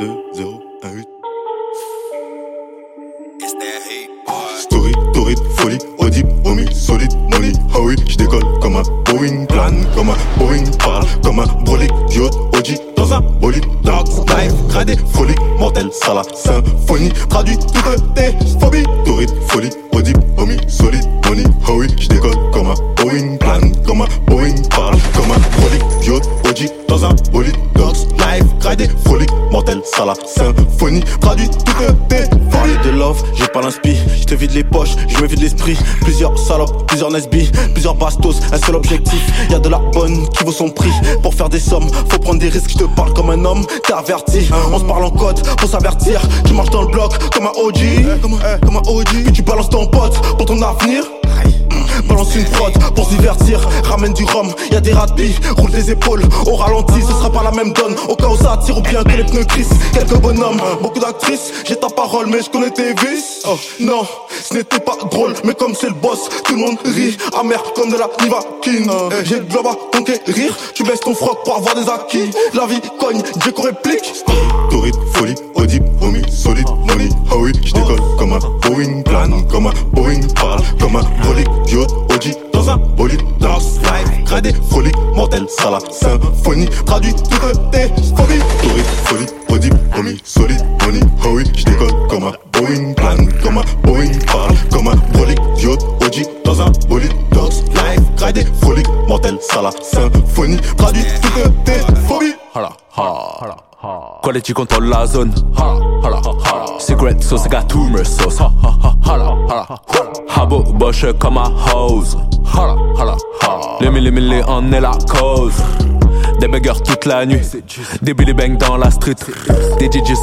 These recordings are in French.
2, 0, 1, 8. Story, torride, folie, audible, homie, solide, money. Ah oui, j'décolle comme un Boeing plane, comme un Boeing parle, comme un brolic, diode, OG, dans un bolide, dark, life, gradé, folie, mortel, sala, symphonie, traduit toutes tes phobies. Torride, folie, audible, homie, solide, money. Ah oui, j'décolle comme un Boeing plane, comme un Boeing parle, comme un brolic, diode, OG, dans un bolide, dogs, life, gradé, folie, mortel, sala, symphonie, traduit toutes tes Parler de love, j'ai pas l'inspi, je te vide les poches, je me vide l'esprit, plusieurs salopes, plusieurs nesbis, plusieurs bastos, un seul objectif, y a de la bonne qui vaut son prix, pour faire des sommes, faut prendre des risques, je te parle comme un homme, t'es averti, on se parle en code, faut s'avertir, tu marches dans le bloc comme un OG, comme un OG, puis tu balances ton pote pour ton avenir. Balance une prod pour se divertir, ramène du rhum, y a des ratés, roule des épaules, au ralenti, ce sera pas la même donne. Au cas où ça tire ou bien que les pneus crissent, quelques bonhommes, beaucoup d'actrices, j'ai ta parole mais je connais tes vices. Oh non, ce n'était pas drôle, mais comme c'est le boss, tout le monde rit, amer comme de la Nivaquine. J'ai le globe à conquérir, tu baisses ton froc pour avoir des acquis. La vie cogne, Dieu qu'on réplique. Torride, folie, audible, homie, solide, money, oh oui, je décolle comme un Boeing, plane comme un Boeing, parle comme un Rolling, Diode, OG, dans un bolide, danse, live, gradé, folie, mortel, sala, symphonie, traduit toutes tes phobies. Torride, folie, audible, homie, solide, money, oh oui, je décolle comme un Boeing, plane comme un Boeing, parle comme un Rolling, Diode, OG, dans un bolide, danse, live, gradé, folie, mortel, sala, symphonie, traduit toutes tes phobies. Hala, ha. Quality contrôle la zone. Secret sauce, got tumor sauce. Habo, boche comme hala. Les mille mille en est la cause. Des buggers toute la nuit. Des billy bang dans la street. Des DJs,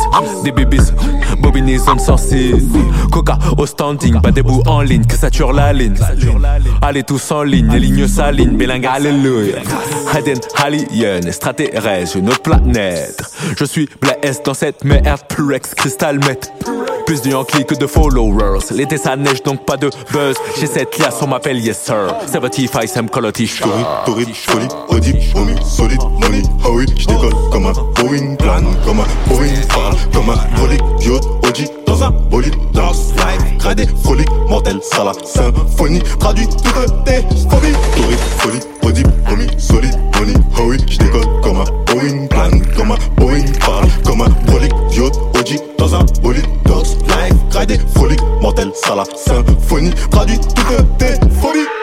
des bibis. Bobini zone sorcier. Coca au standing. Pas des bouts en ligne que sature la ligne. Allez tous en ligne. Les lignes s'alignent. Bélingue, alléluia. Hayden, alien, extraterrestre, une autre planète. Je suis blessé dans cette merde. Purex, cristal met. Plus de Yankee que de followers. L'été ça neige donc pas de buzz. J'ai cette liasse, on m'appelle yes sir. 75 Sam Colotish. Torride, torride, folie, audible, homie, solide, money, oh oui, je décolle comme un Boeing, plane comme un Boeing, parle comme un Rolling, Diode, OG, dans un bolide, danse, live, gradé, folie, mortel, sala, symphonie, traduit toutes tes phobies. Torride, folie, audible, homie, solide, money, oh oui, je décolle comme danse, live, gradé, folie, mortel, sala, symphonie, traduit toutes tes phobies.